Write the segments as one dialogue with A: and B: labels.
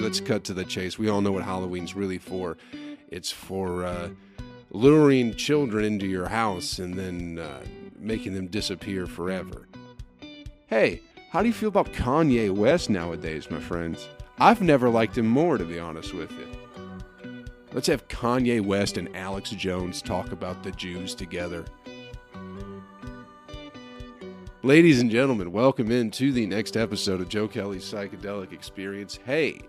A: let's cut to the chase. We all know what Halloween's really for. It's for uh, luring children into your house and then uh, making them disappear forever. Hey, how do you feel about Kanye West nowadays, my friends? I've never liked him more, to be honest with you. Let's have Kanye West and Alex Jones talk about the Jews together. Ladies and gentlemen, welcome into the next episode of Joe Kelly's Psychedelic Experience. Hey,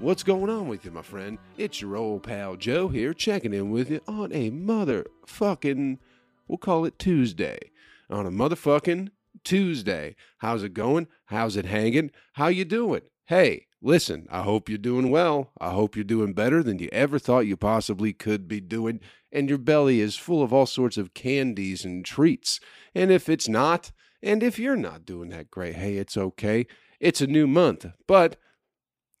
A: what's going on with you, my friend? It's your old pal Joe here, checking in with you on a motherfucking, we'll call it Tuesday. On a motherfucking Tuesday. How's it going? How's it hanging? How you doing? Hey, listen, I hope you're doing well. I hope you're doing better than you ever thought you possibly could be doing, and your belly is full of all sorts of candies and treats. And if it's not, and if you're not doing that great, hey, it's okay. It's a new month, but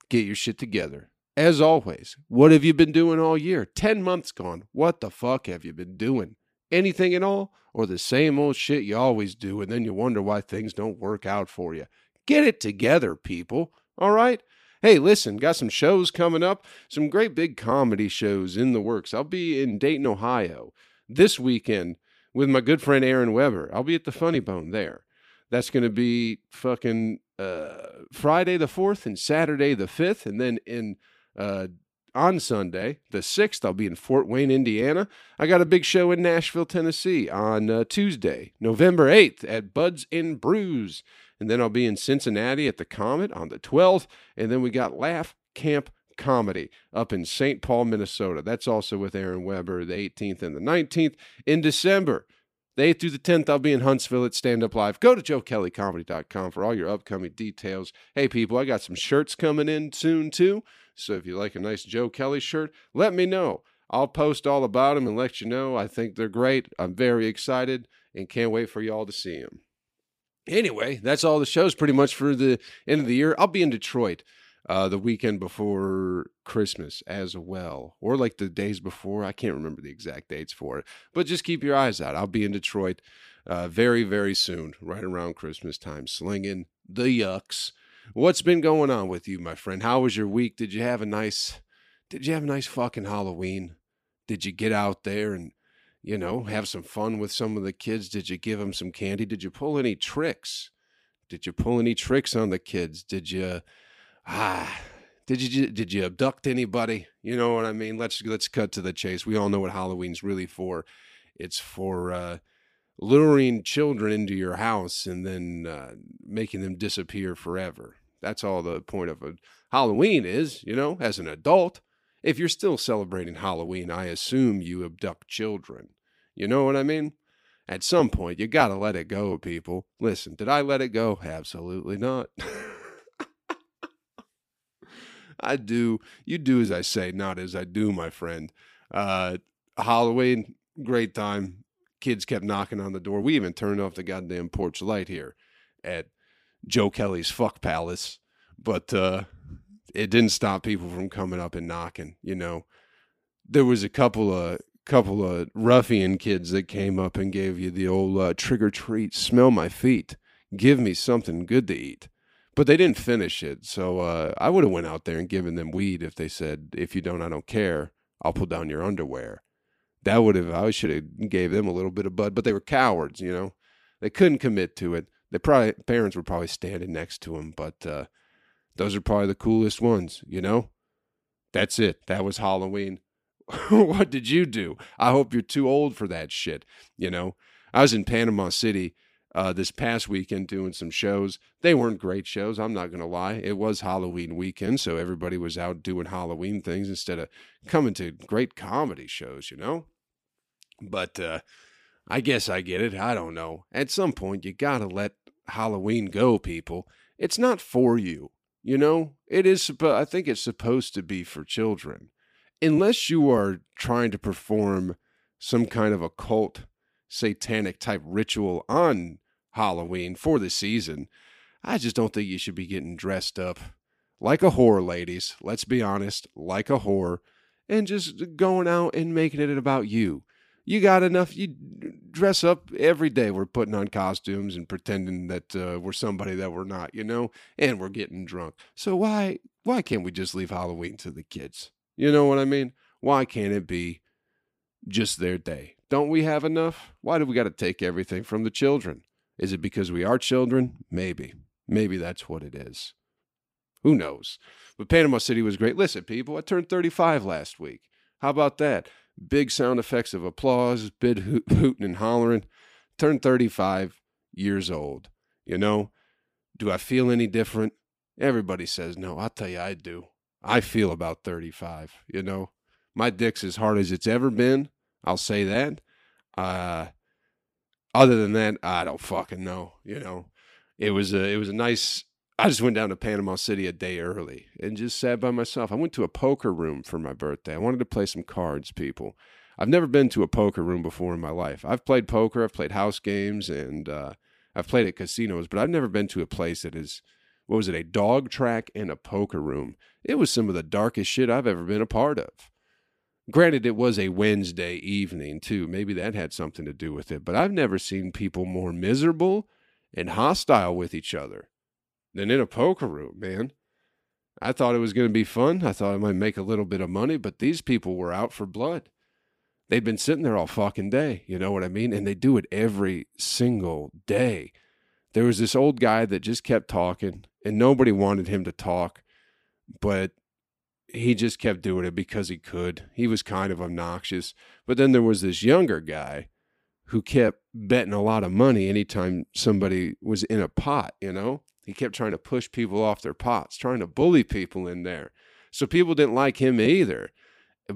A: get your shit together. As always, what have you been doing all year? 10 months gone. What the fuck have you been doing? Anything at all? Or the same old shit you always do, and then you wonder why things don't work out for you? Get it together, people. All right? Hey, listen, got some shows coming up, some great big comedy shows in the works. I'll be in Dayton, Ohio this weekend with my good friend Aaron Weber. I'll be at the Funny Bone there. That's going to be fucking uh, Friday the 4th and Saturday the 5th. And then in uh, on Sunday, the 6th, I'll be in Fort Wayne, Indiana. I got a big show in Nashville, Tennessee on uh, Tuesday, November 8th at Buds and Brews. And then I'll be in Cincinnati at the Comet on the 12th. And then we got Laugh Camp Comedy up in St. Paul, Minnesota. That's also with Aaron Weber, the 18th and the 19th. In December, the 8th through the 10th, I'll be in Huntsville at Stand Up Live. Go to joekellycomedy.com for all your upcoming details. Hey, people, I got some shirts coming in soon, too. So if you like a nice Joe Kelly shirt, let me know. I'll post all about them and let you know. I think they're great. I'm very excited and can't wait for y'all to see them. Anyway, that's all the shows pretty much for the end of the year. I'll be in Detroit uh, the weekend before Christmas as well, or like the days before. I can't remember the exact dates for it, but just keep your eyes out. I'll be in Detroit uh, very, very soon, right around Christmas time, slinging the yucks. What's been going on with you, my friend? How was your week? Did you have a nice, did you have a nice fucking Halloween? Did you get out there and, you know, have some fun with some of the kids? Did you give them some candy? Did you pull any tricks? Did you pull any tricks on the kids? Did you, ah, did you did you abduct anybody? You know what I mean? Let's let's cut to the chase. We all know what Halloween's really for. It's for uh, luring children into your house and then uh, making them disappear forever. That's all the point of a Halloween is, you know, as an adult. If you're still celebrating Halloween, I assume you abduct children. You know what I mean? At some point, you got to let it go, people. Listen, did I let it go? Absolutely not. I do. You do as I say, not as I do, my friend. Uh, Halloween, great time. Kids kept knocking on the door. We even turned off the goddamn porch light here at Joe Kelly's Fuck Palace, but uh, it didn't stop people from coming up and knocking. You know, there was a couple of couple of ruffian kids that came up and gave you the old uh, trick or treat, smell my feet, give me something good to eat but they didn't finish it. So uh, I would have went out there and given them weed if they said, "If you don't, I don't care. I'll pull down your underwear." That would have. I should have gave them a little bit of bud, but they were cowards. You know, they couldn't commit to it. The probably parents were probably standing next to them, but uh, those are probably the coolest ones. You know, that's it. That was Halloween. what did you do? I hope you're too old for that shit. You know, I was in Panama City uh, this past weekend doing some shows. They weren't great shows, I'm not going to lie. It was Halloween weekend, so everybody was out doing Halloween things instead of coming to great comedy shows, you know? But uh, I guess I get it. I don't know. At some point, you got to let Halloween go, people. It's not for you, you know? It is, I think it's supposed to be for children. Unless you are trying to perform some kind of occult satanic type ritual on Halloween for the season. I just don't think you should be getting dressed up like a whore, ladies. Let's be honest, like a whore, and just going out and making it about you. You got enough. You dress up every day. We're putting on costumes and pretending that uh, we're somebody that we're not, you know, and we're getting drunk. So why why can't we just leave Halloween to the kids? You know what I mean? Why can't it be just their day? Don't we have enough? Why do we got to take everything from the children? Is it because we are children? Maybe. Maybe that's what it is. Who knows? But Panama City was great. Listen, people, I turned 35 last week. How about that? Big sound effects of applause, big hooting and hollering. Turned 35 years old. You know, do I feel any different? Everybody says no. I'll tell you, I do. I feel about 35. You know, my dick's as hard as it's ever been. I'll say that. Uh, other than that, I don't fucking know. You know, it was a it was a nice I just went down to Panama City a day early and just sat by myself. I went to a poker room for my birthday. I wanted to play some cards, people. I've never been to a poker room before in my life. I've played poker, I've played house games, and uh, I've played at casinos, but I've never been to a place that is, what was it, a dog track and a poker room. It was some of the darkest shit I've ever been a part of. Granted, it was a Wednesday evening, too. Maybe that had something to do with it, but I've never seen people more miserable and hostile with each other than in a poker room, man. I thought it was going to be fun. I thought I might make a little bit of money, but these people were out for blood. They'd been sitting there all fucking day, you know what I mean? And they do it every single day. There was this old guy that just kept talking, and nobody wanted him to talk, but he just kept doing it because he could. He was kind of obnoxious. But then there was this younger guy who kept betting a lot of money anytime somebody was in a pot, you know? He kept trying to push people off their pots, trying to bully people in there. So people didn't like him either.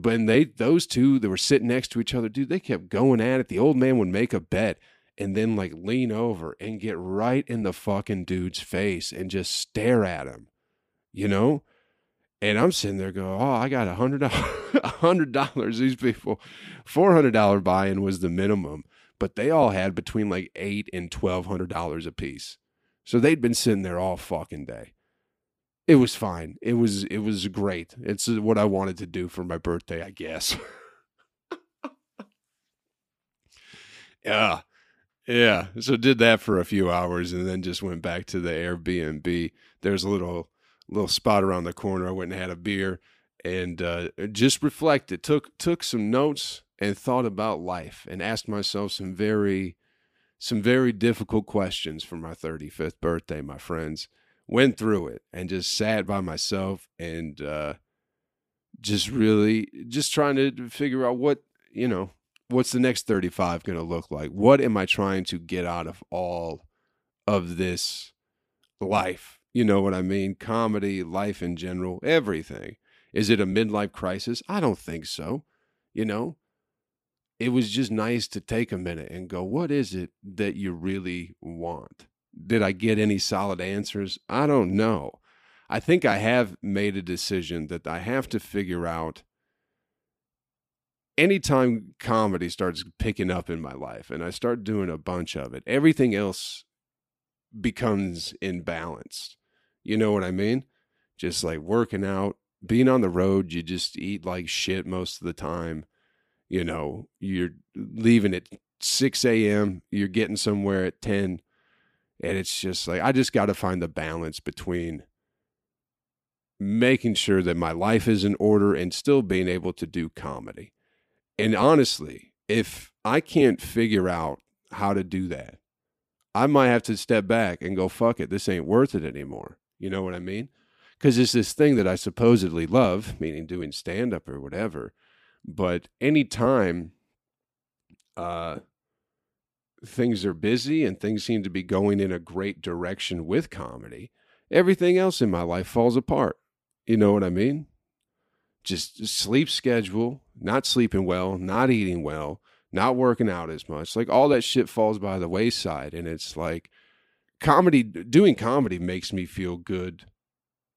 A: When they those two that were sitting next to each other, dude, they kept going at it. The old man would make a bet and then like lean over and get right in the fucking dude's face and just stare at him. You know? And I'm sitting there going, Oh, I got a hundred dollars. These people four hundred dollar buy-in was the minimum, but they all had between like eight and twelve hundred dollars a piece. So they'd been sitting there all fucking day. It was fine. It was it was great. It's what I wanted to do for my birthday, I guess. yeah. Yeah. So did that for a few hours and then just went back to the Airbnb. There's a little little spot around the corner. I went and had a beer and uh, just reflected, took took some notes and thought about life and asked myself some very some very difficult questions for my 35th birthday, my friends. Went through it and just sat by myself and uh, just really just trying to figure out what, you know, what's the next 35 going to look like? What am I trying to get out of all of this life? You know what I mean? Comedy, life in general, everything. Is it a midlife crisis? I don't think so. You know, it was just nice to take a minute and go, what is it that you really want? Did I get any solid answers? I don't know. I think I have made a decision that I have to figure out anytime comedy starts picking up in my life and I start doing a bunch of it, everything else becomes imbalanced. You know what I mean? Just like working out, being on the road, you just eat like shit most of the time you know? You're leaving at 6 a.m you're getting somewhere at 10 and it's just like i just got to find the balance between making sure that my life is in order and still being able to do comedy. And honestly if i can't figure out how to do that i might have to step back and go fuck it this ain't worth it anymore you know what i mean because it's this thing that i supposedly love meaning doing stand up or whatever but anytime uh, things are busy and things seem to be going in a great direction with comedy, everything else in my life falls apart. You know what I mean? Just sleep schedule, not sleeping well, not eating well, not working out as much. Like all that shit falls by the wayside. And it's like comedy, doing comedy makes me feel good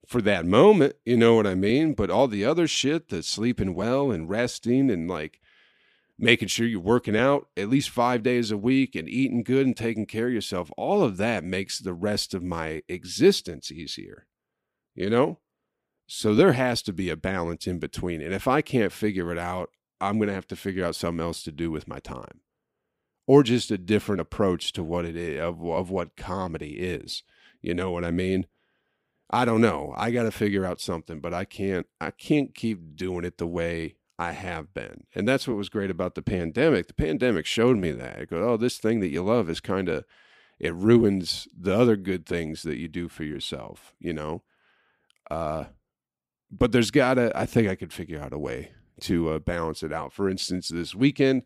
A: for that moment, you know what I mean? But all the other shit, the sleeping well and resting and like making sure you're working out at least five days a week and eating good and taking care of yourself, all of that makes the rest of my existence easier, you know? So there has to be a balance in between. And if I can't figure it out, I'm going to have to figure out something else to do with my time or just a different approach to what it is of, of what comedy is. You know what I mean? I don't know. I got to figure out something, but I can't I can't keep doing it the way I have been. And that's what was great about the pandemic. The pandemic showed me that. It goes, oh, this thing that you love is kind of it ruins the other good things that you do for yourself, you know? Uh but there's got to I think I could figure out a way to uh, balance it out. For instance, this weekend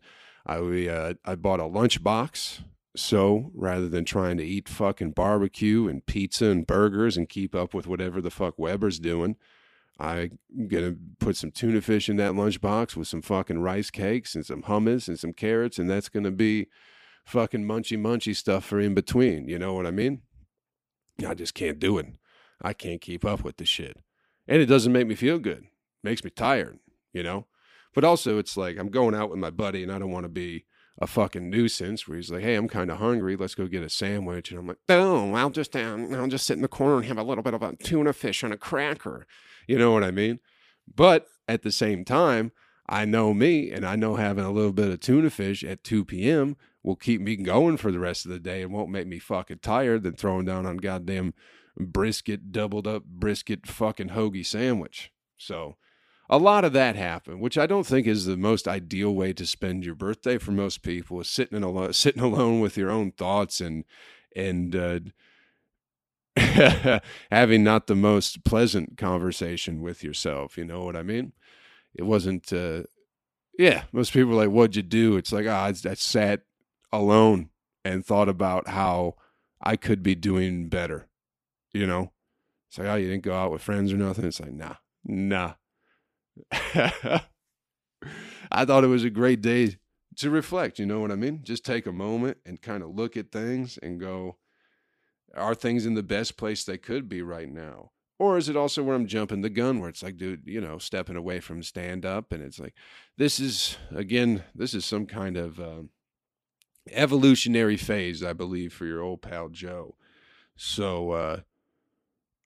A: I uh, I bought a lunchbox so rather than trying to eat fucking barbecue and pizza and burgers and keep up with whatever the fuck Weber's doing, I'm gonna put some tuna fish in that lunchbox with some fucking rice cakes and some hummus and some carrots, and that's gonna be fucking munchy munchy stuff for in between. You know what I mean? I just can't do it. I can't keep up with the shit. And it doesn't make me feel good. It makes me tired, you know? But also it's like I'm going out with my buddy and I don't want to be a fucking nuisance where he's like, "Hey, I'm kind of hungry. Let's go get a sandwich." And I'm like, "Oh, I'll just um, I'll just sit in the corner and have a little bit of a tuna fish and a cracker." You know what I mean? But at the same time, I know me, and I know having a little bit of tuna fish at 2 p.m. will keep me going for the rest of the day and won't make me fucking tired than throwing down on goddamn brisket, doubled up brisket fucking hoagie sandwich. So a lot of that happened, which I don't think is the most ideal way to spend your birthday for most people. Is sitting alone, sitting alone with your own thoughts and and uh, having not the most pleasant conversation with yourself. You know what I mean? It wasn't. Uh, yeah, most people are like, "What'd you do?" It's like, ah, oh, I sat alone and thought about how I could be doing better. You know, it's like, oh, you didn't go out with friends or nothing. It's like, nah, nah. I thought it was a great day to reflect. You know what I mean? Just take a moment and kind of look at things and go, are things in the best place they could be right now? Or is it also where I'm jumping the gun, where it's like, dude, you know, stepping away from stand up, and it's like, this is again, this is some kind of uh, evolutionary phase, I believe, for your old pal Joe. So uh,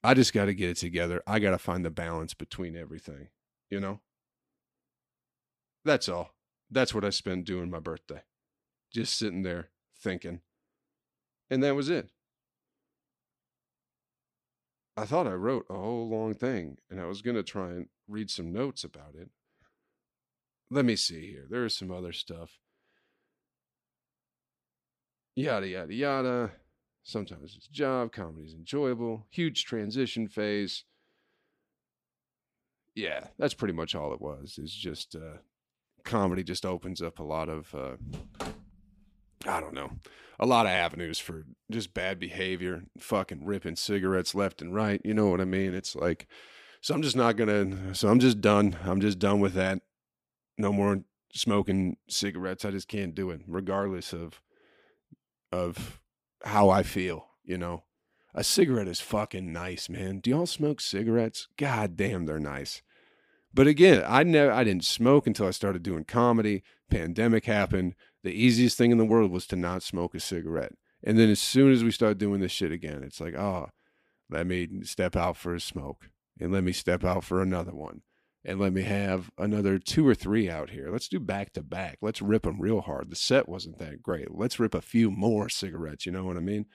A: I just got to get it together. I got to find the balance between everything you know? That's all. That's what I spent doing my birthday. Just sitting there thinking. And that was it. I thought I wrote a whole long thing and I was going to try and read some notes about it. Let me see here. There is some other stuff. Yada, yada, yada. Sometimes it's job, comedy's enjoyable, huge transition phase yeah, that's pretty much all it was. It's just uh, comedy just opens up a lot of uh, I don't know, a lot of avenues for just bad behavior, fucking ripping cigarettes left and right. You know what I mean? It's like, so I'm just not gonna. So I'm just done. I'm just done with that. No more smoking cigarettes. I just can't do it, regardless of of how I feel. You know, a cigarette is fucking nice, man. Do y'all smoke cigarettes? God damn, they're nice. But again, I never I didn't smoke until I started doing comedy. Pandemic happened. The easiest thing in the world was to not smoke a cigarette. And then as soon as we start doing this shit again, it's like, oh, let me step out for a smoke and let me step out for another one and let me have another two or three out here. Let's do back to back. Let's rip them real hard. The set wasn't that great. Let's rip a few more cigarettes. You know what I mean?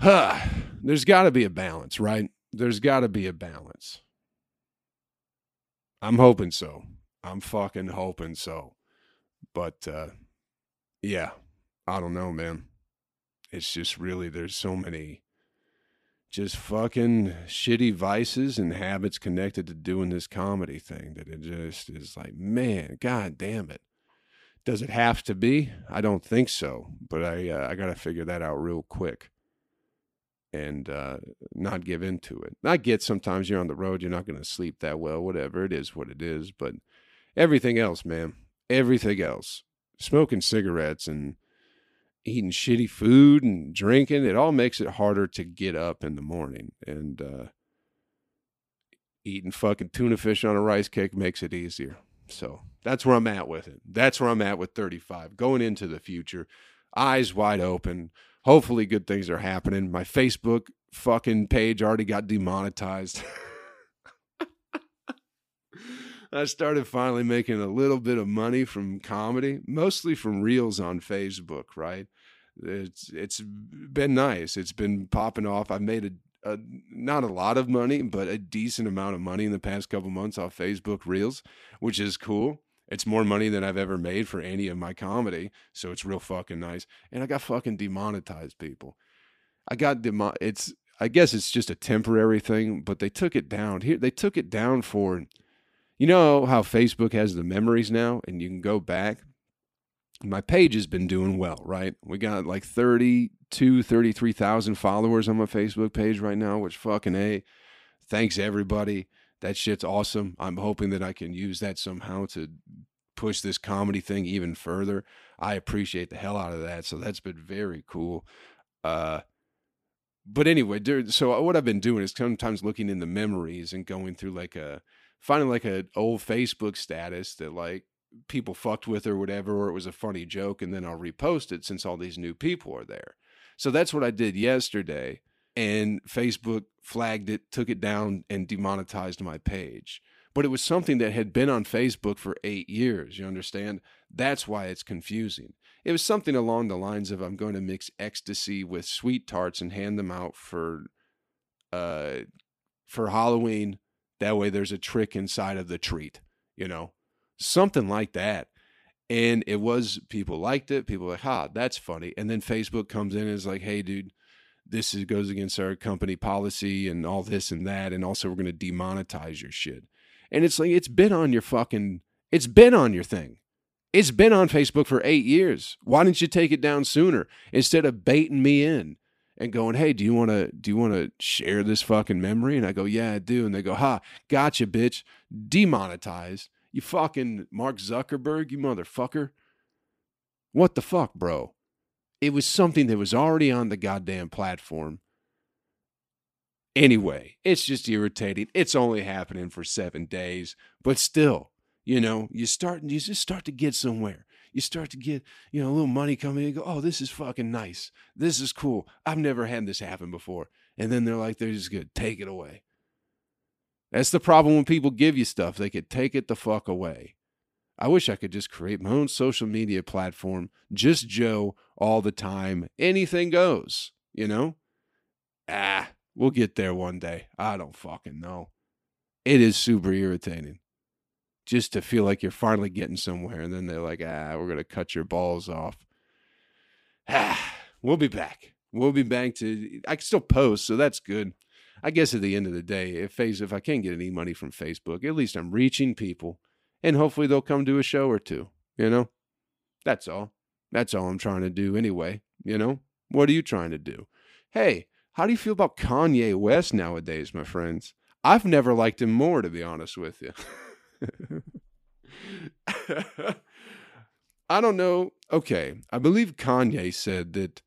A: Huh. There's got to be a balance, right? There's got to be a balance. I'm hoping so. I'm fucking hoping so. But uh yeah, I don't know, man. It's just really there's so many just fucking shitty vices and habits connected to doing this comedy thing that it just is like, man, god damn it. Does it have to be? I don't think so, but I uh, I got to figure that out real quick and uh, not give in to it. I get sometimes you're on the road, you're not going to sleep that well, whatever. It is what it is. But everything else, man, everything else, smoking cigarettes and eating shitty food and drinking, it all makes it harder to get up in the morning. And uh, eating fucking tuna fish on a rice cake makes it easier. So that's where I'm at with it. That's where I'm at with 35, going into the future, eyes wide open hopefully good things are happening. My Facebook fucking page already got demonetized. I started finally making a little bit of money from comedy, mostly from reels on Facebook, right? It's it's been nice. It's been popping off. I've made a, a not a lot of money, but a decent amount of money in the past couple months off Facebook Reels, which is cool. It's more money than I've ever made for any of my comedy, so it's real fucking nice. And I got fucking demonetized people. I got demo- it's I guess it's just a temporary thing, but they took it down. Here they took it down for you know how Facebook has the memories now and you can go back. My page has been doing well, right? We got like 32, 33,000 followers on my Facebook page right now, which fucking A. Thanks everybody. That shit's awesome. I'm hoping that I can use that somehow to push this comedy thing even further. I appreciate the hell out of that. So that's been very cool. Uh, but anyway, dude, so what I've been doing is sometimes looking in the memories and going through like a finding like an old Facebook status that like people fucked with or whatever, or it was a funny joke, and then I'll repost it since all these new people are there. So that's what I did yesterday, and Facebook flagged it, took it down, and demonetized my page. But it was something that had been on Facebook for eight years. You understand? That's why it's confusing. It was something along the lines of I'm going to mix ecstasy with sweet tarts and hand them out for uh for Halloween. That way there's a trick inside of the treat, you know. Something like that. And it was people liked it. People were like, ha, that's funny. And then Facebook comes in and is like, hey, dude, this is, goes against our company policy and all this and that. And also, we're going to demonetize your shit. And it's like, it's been on your fucking, it's been on your thing. It's been on Facebook for eight years. Why didn't you take it down sooner instead of baiting me in and going, "Hey, do you want to do you want to share this fucking memory?" And I go, "Yeah, I do." And they go, "Ha, gotcha, bitch, demonetized. You fucking Mark Zuckerberg, you motherfucker. What the fuck, bro? It was something that was already on the goddamn platform." Anyway, it's just irritating. It's only happening for seven days, but still, you know, you start you just start to get somewhere. You start to get, you know, a little money coming in. go, oh, this is fucking nice. This is cool. I've never had this happen before. And then they're like, they're just good. Take it away. That's the problem when people give you stuff. They could take it the fuck away. I wish I could just create my own social media platform, just Joe all the time. Anything goes, you know? Ah, we'll get there one day. I don't fucking know. It is super irritating just to feel like you're finally getting somewhere. And then they're like, ah, we're going to cut your balls off. Ah, we'll be back. We'll be back to, I can still post, so that's good. I guess at the end of the day, if if I can't get any money from Facebook, at least I'm reaching people, and hopefully they'll come to a show or two. You know, that's all. That's all I'm trying to do anyway. You know, what are you trying to do? Hey, how do you feel about Kanye West nowadays, my friends? I've never liked him more, to be honest with you. I don't know. Okay. I believe Kanye said that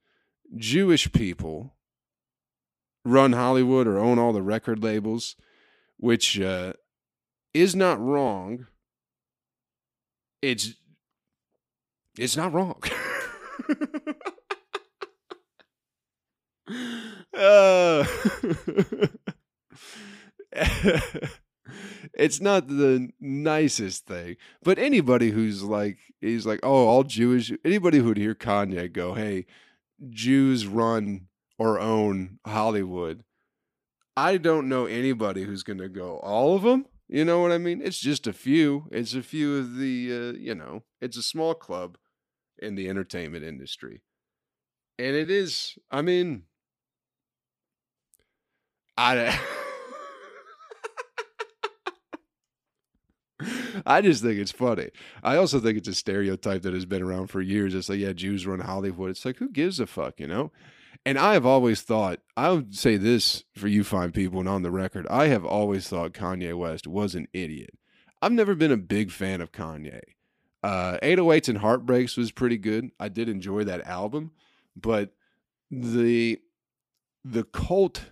A: Jewish people run Hollywood or own all the record labels, which uh, is not wrong. It's it's not wrong. uh, it's not the nicest thing. But anybody who's like, he's like, oh, all Jewish, anybody who'd hear Kanye go, hey, Jews run or own Hollywood. I don't know anybody who's going to go, all of them? You know what I mean? It's just a few. It's a few of the, uh, you know, it's a small club in the entertainment industry. And it is, I mean, I. I just think it's funny. I also think it's a stereotype that has been around for years. It's like, yeah, Jews run Hollywood. It's like, who gives a fuck, you know? And I have always thought, I would say this for you fine people and on the record, I have always thought Kanye West was an idiot. I've never been a big fan of Kanye. Uh, 808s and Heartbreaks was pretty good. I did enjoy that album, but the the cult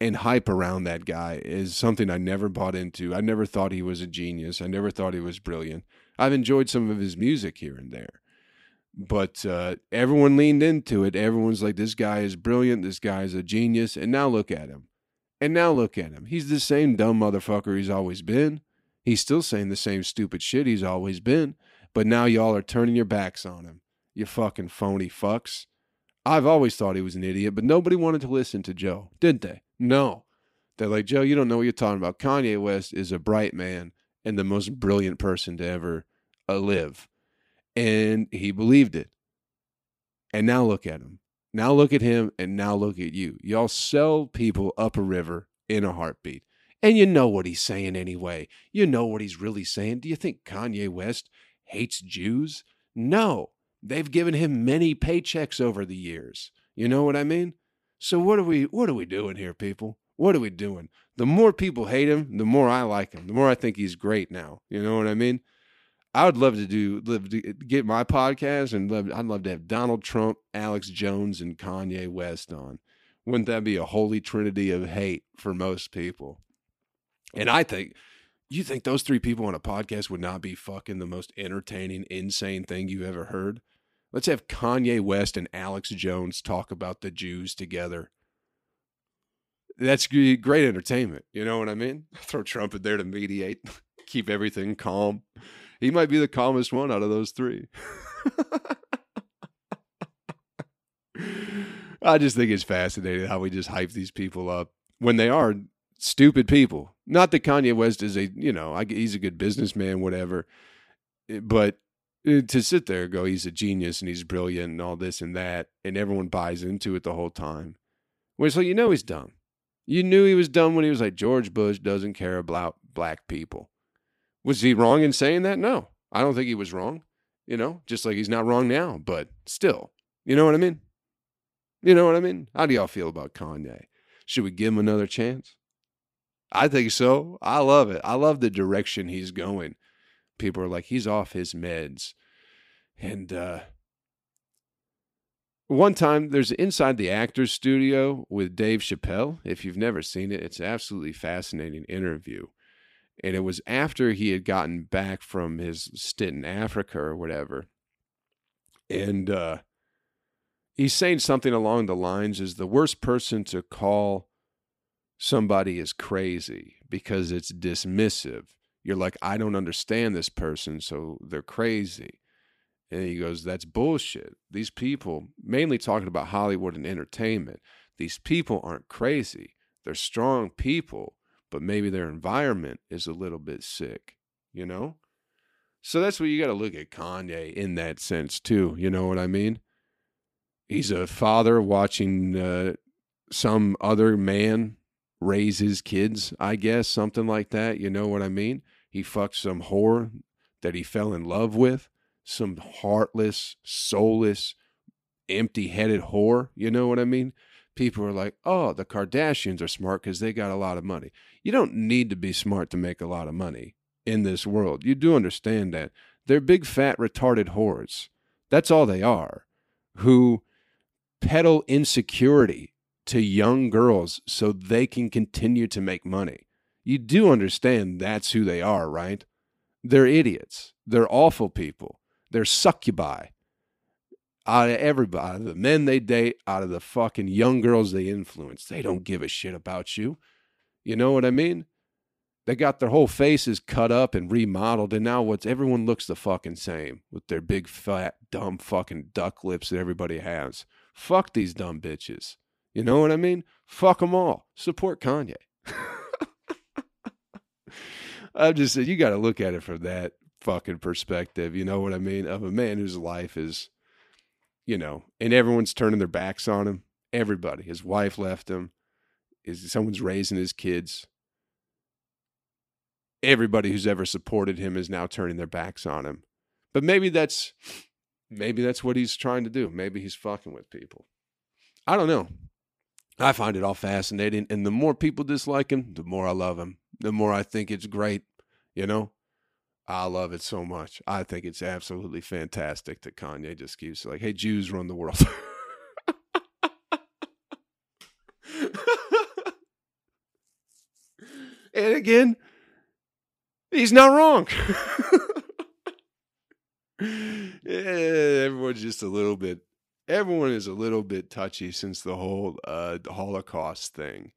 A: and hype around that guy is something I never bought into. I never thought he was a genius. I never thought he was brilliant. I've enjoyed some of his music here and there. But uh, everyone leaned into it. Everyone's like, this guy is brilliant. This guy is a genius. And now look at him. And now look at him. He's the same dumb motherfucker he's always been. He's still saying the same stupid shit he's always been, but now y'all are turning your backs on him. You fucking phony fucks. I've always thought he was an idiot, but nobody wanted to listen to Joe, didn't they? No. They're like, Joe, you don't know what you're talking about. Kanye West is a bright man and the most brilliant person to ever uh, live. And he believed it. And now look at him. Now look at him, and now look at you. Y'all sell people up a river in a heartbeat. And you know what he's saying anyway. You know what he's really saying. Do you think Kanye West hates Jews? No. They've given him many paychecks over the years. You know what I mean? So what are we what are we doing here, people? What are we doing? The more people hate him, the more I like him. The more I think he's great now. You know what I mean? I would love to do live to get my podcast and love, I'd love to have Donald Trump, Alex Jones, and Kanye West on. Wouldn't that be a holy trinity of hate for most people? And I think you think those three people on a podcast would not be fucking the most entertaining, insane thing you've ever heard? Let's have Kanye West and Alex Jones talk about the Jews together. That's great entertainment. You know what I mean? Throw Trump in there to mediate, keep everything calm. He might be the calmest one out of those three. I just think it's fascinating how we just hype these people up when they are stupid people. Not that Kanye West is a, you know, he's a good businessman, whatever. Eh, but eh, to sit there and go, he's a genius and he's brilliant and all this and that, and everyone buys into it the whole time. Well, so you know he's dumb. You knew he was dumb when he was like, George Bush doesn't care about black people. Was he wrong in saying that? No, I don't think he was wrong. You know, just like he's not wrong now, but still, you know what I mean? You know what I mean? How do y'all feel about Kanye? Should we give him another chance? I think so. I love it. I love the direction he's going. People are like, he's off his meds. And uh, one time, there's Inside the Actors Studio with Dave Chappelle. If you've never seen it, it's absolutely fascinating interview. And it was after he had gotten back from his stint in Africa or whatever. And uh, he's saying something along the lines is the worst person to call somebody is crazy because it's dismissive. You're like, I don't understand this person, so they're crazy. And he goes, That's bullshit. These people, mainly talking about Hollywood and entertainment, these people aren't crazy. They're strong people, but maybe their environment is a little bit sick, you know? So that's what you got to look at Kanye in that sense, too. You know what I mean? He's a father watching uh, some other man raise his kids, I guess, something like that. You know what I mean? He fucked some whore that he fell in love with, some heartless, soulless, empty headed whore. You know what I mean? People are like, oh, the Kardashians are smart because they got a lot of money. You don't need to be smart to make a lot of money in this world. You do understand that. They're big, fat, retarded whores. That's all they are, who peddle insecurity to young girls so they can continue to make money. You do understand that's who they are, right? They're idiots. They're awful people. They're succubi. Out of everybody, out of the men they date, out of the fucking young girls they influence, they don't give a shit about you. You know what I mean? They got their whole faces cut up and remodeled, and now what's everyone looks the fucking same with their big fat dumb fucking duck lips that everybody has. Fuck these dumb bitches. You know what I mean? Fuck them all. Support Kanye. I'm just saying, you got to look at it from that fucking perspective. You know what I mean? Of a man whose life is, you know, and everyone's turning their backs on him. Everybody. His wife left him. Is someone's raising his kids. Everybody who's ever supported him is now turning their backs on him. But maybe that's maybe that's what he's trying to do. Maybe he's fucking with people. I don't know. I find it all fascinating. And the more people dislike him, the more I love him. The more I think it's great. You know, I love it so much. I think it's absolutely fantastic that Kanye just keeps like, hey, Jews run the world. and again, he's not wrong. everyone's just a little bit everyone is a little bit touchy since the whole uh, the Holocaust thing.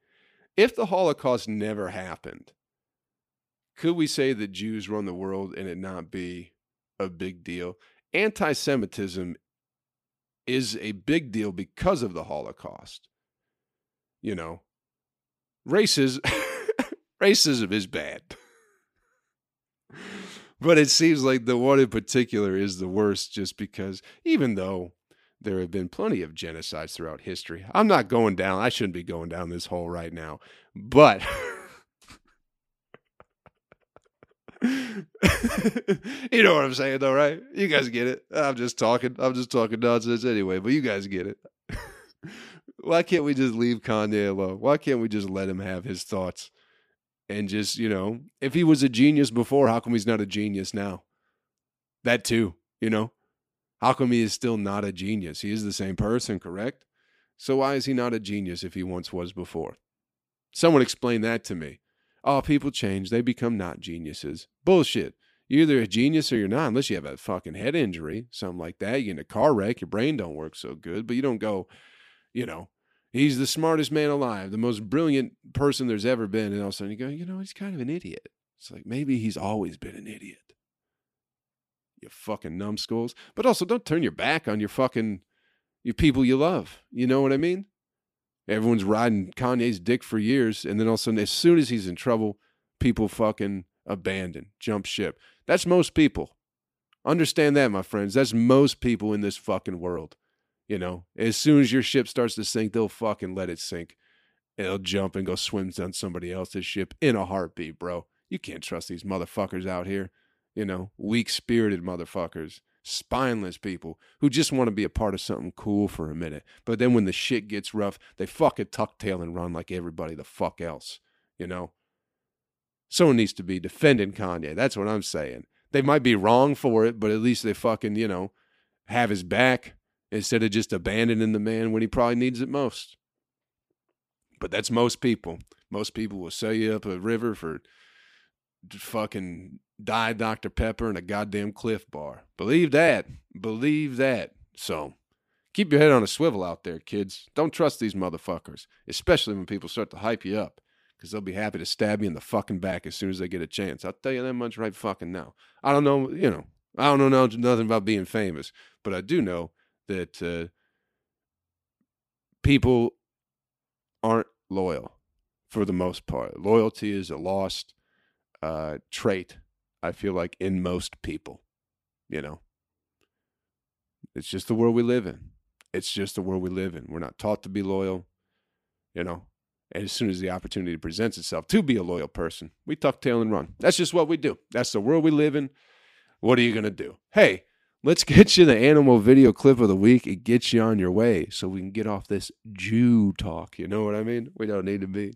A: If the Holocaust never happened, could we say that Jews run the world and it not be a big deal? Anti Semitism is a big deal because of the Holocaust. You know, racism, racism is bad. but it seems like the one in particular is the worst just because even though there have been plenty of genocides throughout history, I'm not going down, I shouldn't be going down this hole right now. But you know what I'm saying, though, right? You guys get it. I'm just talking. I'm just talking nonsense anyway, but you guys get it. Why can't we just leave Kanye alone? Why can't we just let him have his thoughts? And just, you know, if he was a genius before, how come he's not a genius now? That too, you know? How come he is still not a genius? He is the same person, correct? So why is he not a genius if he once was before? Someone explain that to me. Oh, people change. They become not geniuses. Bullshit. You're either a genius or you're not, unless you have a fucking head injury, something like that. You get in a car wreck, your brain don't work so good, but you don't go, you know, he's the smartest man alive, the most brilliant person there's ever been. And all of a sudden you go, you know, he's kind of an idiot. It's like maybe he's always been an idiot. You fucking numbskulls. But also don't turn your back on your fucking your people you love. You know what I mean? Everyone's riding Kanye's dick for years, and then all of a sudden, as soon as he's in trouble, people fucking abandon, jump ship. That's most people. Understand that, my friends. That's most people in this fucking world. You know, as soon as your ship starts to sink, they'll fucking let it sink. They'll jump and go swim on somebody else's ship in a heartbeat, bro. You can't trust these motherfuckers out here. You know, weak spirited motherfuckers spineless people who just want to be a part of something cool for a minute. But then when the shit gets rough, they fucking tuck tail and run like everybody the fuck else, you know? Someone needs to be defending Kanye. That's what I'm saying. They might be wrong for it, but at least they fucking, you know, have his back instead of just abandoning the man when he probably needs it most. But that's most people. Most people will sell you up a river for fucking Diet Dr. Pepper and a goddamn Clif Bar. Believe that. Believe that. So keep your head on a swivel out there, kids. Don't trust these motherfuckers, especially when people start to hype you up, because they'll be happy to stab you in the fucking back as soon as they get a chance. I'll tell you that much right fucking now. I don't know, you know, I don't know nothing about being famous, but I do know that uh, people aren't loyal for the most part. Loyalty is a lost uh, trait, I feel like, in most people. You know, it's just the world we live in. It's just the world we live in. We're not taught to be loyal, you know. And as soon as the opportunity presents itself to be a loyal person, we tuck tail and run. That's just what we do. That's the world we live in. What are you going to do? Hey, let's get you the animal video clip of the week It gets you on your way so we can get off this Jew talk. You know what I mean? We don't need to be.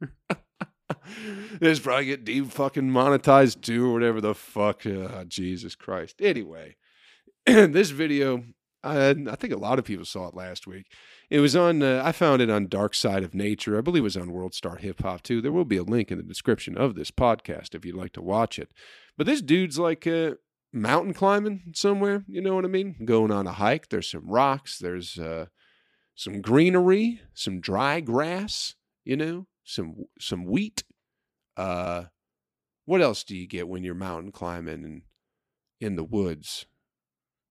A: this probably get deep fucking monetized too, or whatever the fuck. Uh, Jesus Christ. Anyway, this video, I, I think a lot of people saw it last week. It was on, uh, I found it on Dark Side of Nature. I believe it was on World Star Hip Hop too. There will be a link in the description of this podcast if you'd like to watch it. But this dude's like uh, mountain climbing somewhere, you know what I mean? Going on a hike. There's some rocks, there's uh, some greenery, some dry grass, you know, some some wheat. Uh, what else do you get when you're mountain climbing and in the woods?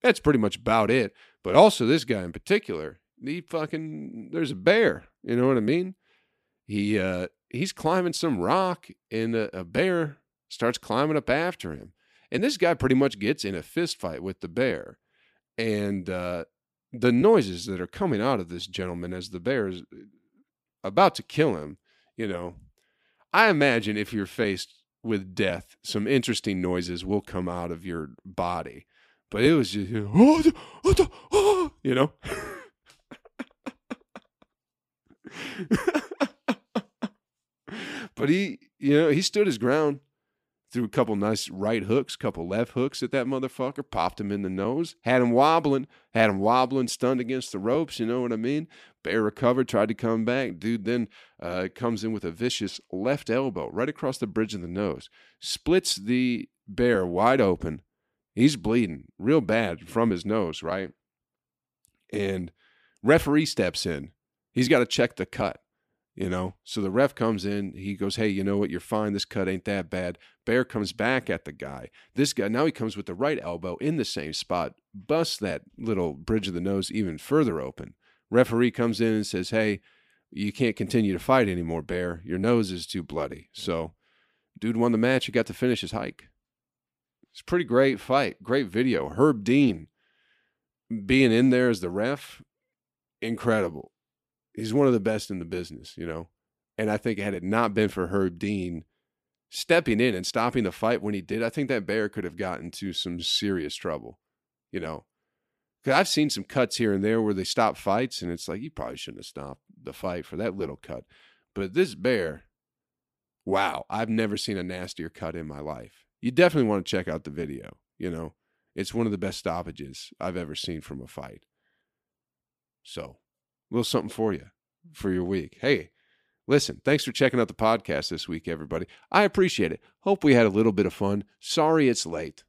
A: That's pretty much about it. But also this guy in particular, he fucking there's a bear. You know what I mean? He uh he's climbing some rock and a, a bear starts climbing up after him. And this guy pretty much gets in a fist fight with the bear. And uh the noises that are coming out of this gentleman as the bear is about to kill him you know, I imagine if you're faced with death, some interesting noises will come out of your body. But it was just, oh, oh, oh, you know. but he, you know, he stood his ground threw a couple nice right hooks, couple left hooks at that motherfucker, popped him in the nose, had him wobbling, had him wobbling, stunned against the ropes. You know what I mean? Bear recovered, tried to come back. Dude then uh, comes in with a vicious left elbow right across the bridge of the nose, splits the bear wide open. He's bleeding real bad from his nose, right? And referee steps in. He's got to check the cut. You know. So the ref comes in, he goes, "Hey, you know what? You're fine. This cut ain't that bad." Bear comes back at the guy. This guy now he comes with the right elbow in the same spot, busts that little bridge of the nose even further open. Referee comes in and says, "Hey, you can't continue to fight anymore, Bear. Your nose is too bloody." So, dude won the match. He got to finish his hike. It's a pretty great fight. Great video. Herb Dean being in there as the ref, incredible. He's one of the best in the business, you know. And I think had it not been for Herb Dean stepping in and stopping the fight when he did, I think that bear could have gotten to some serious trouble, you know. Because I've seen some cuts here and there where they stop fights, and it's like you probably shouldn't have stopped the fight for that little cut. But this bear, wow, I've never seen a nastier cut in my life you definitely want to check out the video. You know, it's one of the best stoppages I've ever seen from a fight. So, little something for you for your week. Hey, listen, thanks for checking out the podcast this week, everybody. I appreciate it. Hope we had a little bit of fun. Sorry it's late.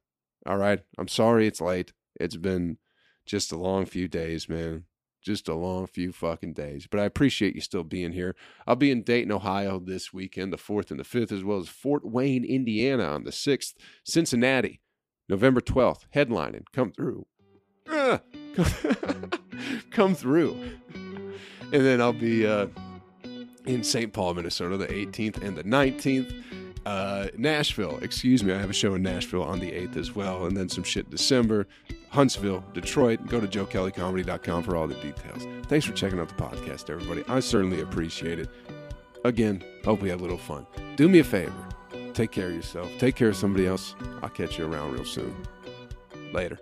A: All right. I'm sorry it's late. It's been just a long few days, man just a long few fucking days. But I appreciate you still being here. I'll be in Dayton, Ohio this weekend, the 4th and the 5th, as well as Fort Wayne, Indiana on the 6th, Cincinnati, November 12th, headlining. Come through. Uh, come through. And then I'll be uh, in St. Paul, Minnesota, the 18th and the 19th. Uh, Nashville, excuse me, I have a show in Nashville on the 8th as well, and then some shit in December. Huntsville, Detroit. Go to joekellycomedy.com for all the details. Thanks for checking out the podcast, everybody. I certainly appreciate it. Again, hope we have a little fun. Do me a favor. Take care of yourself. Take care of somebody else. I'll catch you around real soon. Later.